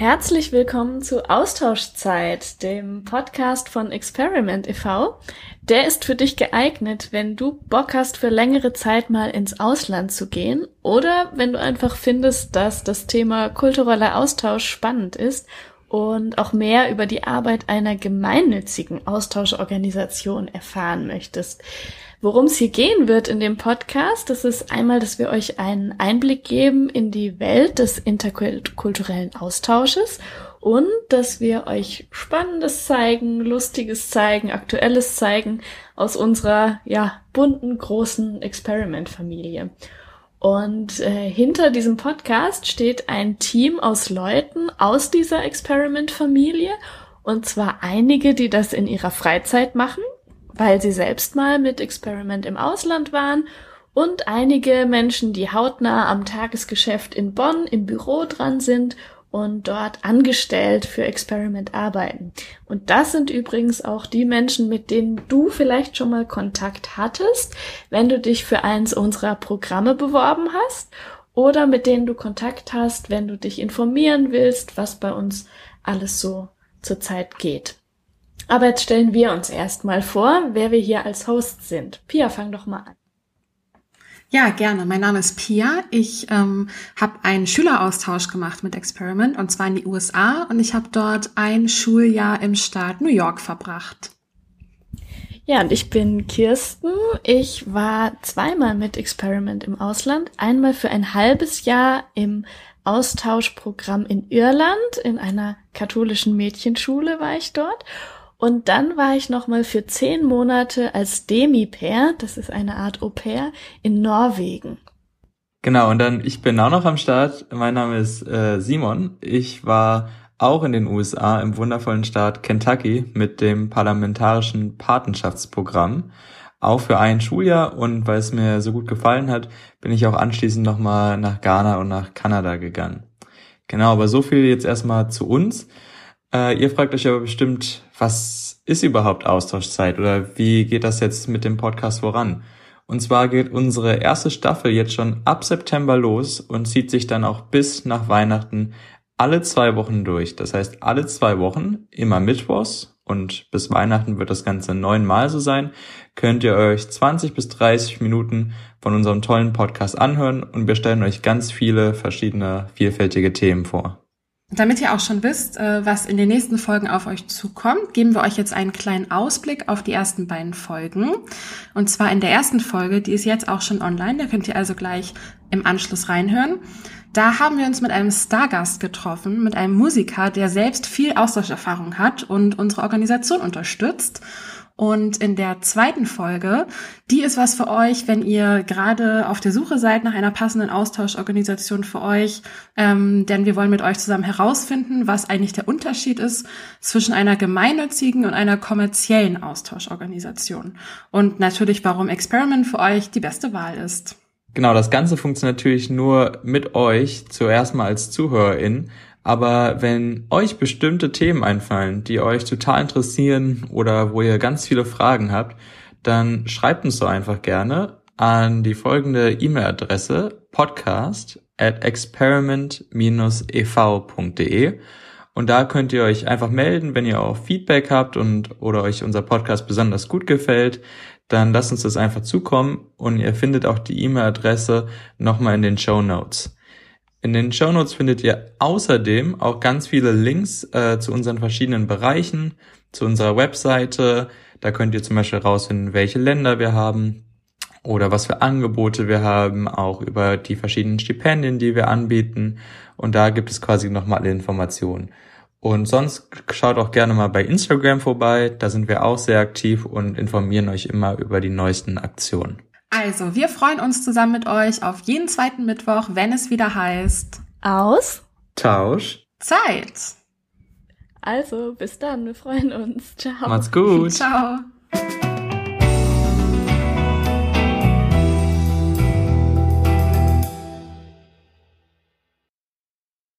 Herzlich willkommen zu Austauschzeit, dem Podcast von Experiment e.V. Der ist für dich geeignet, wenn du Bock hast, für längere Zeit mal ins Ausland zu gehen oder wenn du einfach findest, dass das Thema kultureller Austausch spannend ist und auch mehr über die Arbeit einer gemeinnützigen Austauschorganisation erfahren möchtest. Worum es hier gehen wird in dem Podcast, das ist einmal, dass wir euch einen Einblick geben in die Welt des interkulturellen Austausches und dass wir euch Spannendes zeigen, Lustiges zeigen, Aktuelles zeigen aus unserer, ja, bunten, großen Experiment-Familie. Und äh, hinter diesem Podcast steht ein Team aus Leuten aus dieser Experiment-Familie. Und zwar einige, die das in ihrer Freizeit machen, weil sie selbst mal mit Experiment im Ausland waren. Und einige Menschen, die hautnah am Tagesgeschäft in Bonn im Büro dran sind und dort angestellt für Experiment arbeiten. Und das sind übrigens auch die Menschen, mit denen du vielleicht schon mal Kontakt hattest, wenn du dich für eins unserer Programme beworben hast oder mit denen du Kontakt hast, wenn du dich informieren willst, was bei uns alles so zurzeit geht. Aber jetzt stellen wir uns erstmal vor, wer wir hier als Host sind. Pia, fang doch mal an. Ja, gerne. Mein Name ist Pia. Ich ähm, habe einen Schüleraustausch gemacht mit Experiment und zwar in die USA und ich habe dort ein Schuljahr im Staat New York verbracht. Ja, und ich bin Kirsten. Ich war zweimal mit Experiment im Ausland. Einmal für ein halbes Jahr im Austauschprogramm in Irland, in einer katholischen Mädchenschule war ich dort. Und dann war ich noch mal für zehn Monate als Demi-Pair, das ist eine Art Au-pair, in Norwegen. Genau, und dann, ich bin auch noch am Start. Mein Name ist äh, Simon. Ich war auch in den USA im wundervollen Staat Kentucky mit dem parlamentarischen Patenschaftsprogramm. Auch für ein Schuljahr und weil es mir so gut gefallen hat, bin ich auch anschließend nochmal nach Ghana und nach Kanada gegangen. Genau, aber so viel jetzt erstmal zu uns. Äh, ihr fragt euch aber bestimmt, was ist überhaupt Austauschzeit oder wie geht das jetzt mit dem Podcast voran? Und zwar geht unsere erste Staffel jetzt schon ab September los und zieht sich dann auch bis nach Weihnachten alle zwei Wochen durch. Das heißt, alle zwei Wochen, immer Mittwochs und bis Weihnachten wird das Ganze neunmal so sein, könnt ihr euch 20 bis 30 Minuten von unserem tollen Podcast anhören und wir stellen euch ganz viele verschiedene, vielfältige Themen vor. Damit ihr auch schon wisst, äh, was in den nächsten Folgen auf euch zukommt, geben wir euch jetzt einen kleinen Ausblick auf die ersten beiden Folgen. Und zwar in der ersten Folge, die ist jetzt auch schon online, da könnt ihr also gleich im Anschluss reinhören. Da haben wir uns mit einem Stargast getroffen, mit einem Musiker, der selbst viel Austauscherfahrung hat und unsere Organisation unterstützt. Und in der zweiten Folge, die ist was für euch, wenn ihr gerade auf der Suche seid nach einer passenden Austauschorganisation für euch. Ähm, denn wir wollen mit euch zusammen herausfinden, was eigentlich der Unterschied ist zwischen einer gemeinnützigen und einer kommerziellen Austauschorganisation. Und natürlich, warum Experiment für euch die beste Wahl ist. Genau, das Ganze funktioniert natürlich nur mit euch, zuerst mal als ZuhörerIn. Aber wenn euch bestimmte Themen einfallen, die euch total interessieren oder wo ihr ganz viele Fragen habt, dann schreibt uns so einfach gerne an die folgende E-Mail-Adresse podcast at experiment-ev.de und da könnt ihr euch einfach melden, wenn ihr auch Feedback habt und oder euch unser Podcast besonders gut gefällt, dann lasst uns das einfach zukommen und ihr findet auch die E-Mail-Adresse nochmal in den Show Notes. In den Show Notes findet ihr außerdem auch ganz viele Links äh, zu unseren verschiedenen Bereichen, zu unserer Webseite. Da könnt ihr zum Beispiel rausfinden, welche Länder wir haben oder was für Angebote wir haben, auch über die verschiedenen Stipendien, die wir anbieten. Und da gibt es quasi nochmal alle Informationen. Und sonst schaut auch gerne mal bei Instagram vorbei. Da sind wir auch sehr aktiv und informieren euch immer über die neuesten Aktionen. Also, wir freuen uns zusammen mit euch auf jeden zweiten Mittwoch, wenn es wieder heißt Aus Tausch Zeit. Also, bis dann, wir freuen uns. Ciao. Macht's gut. Ciao.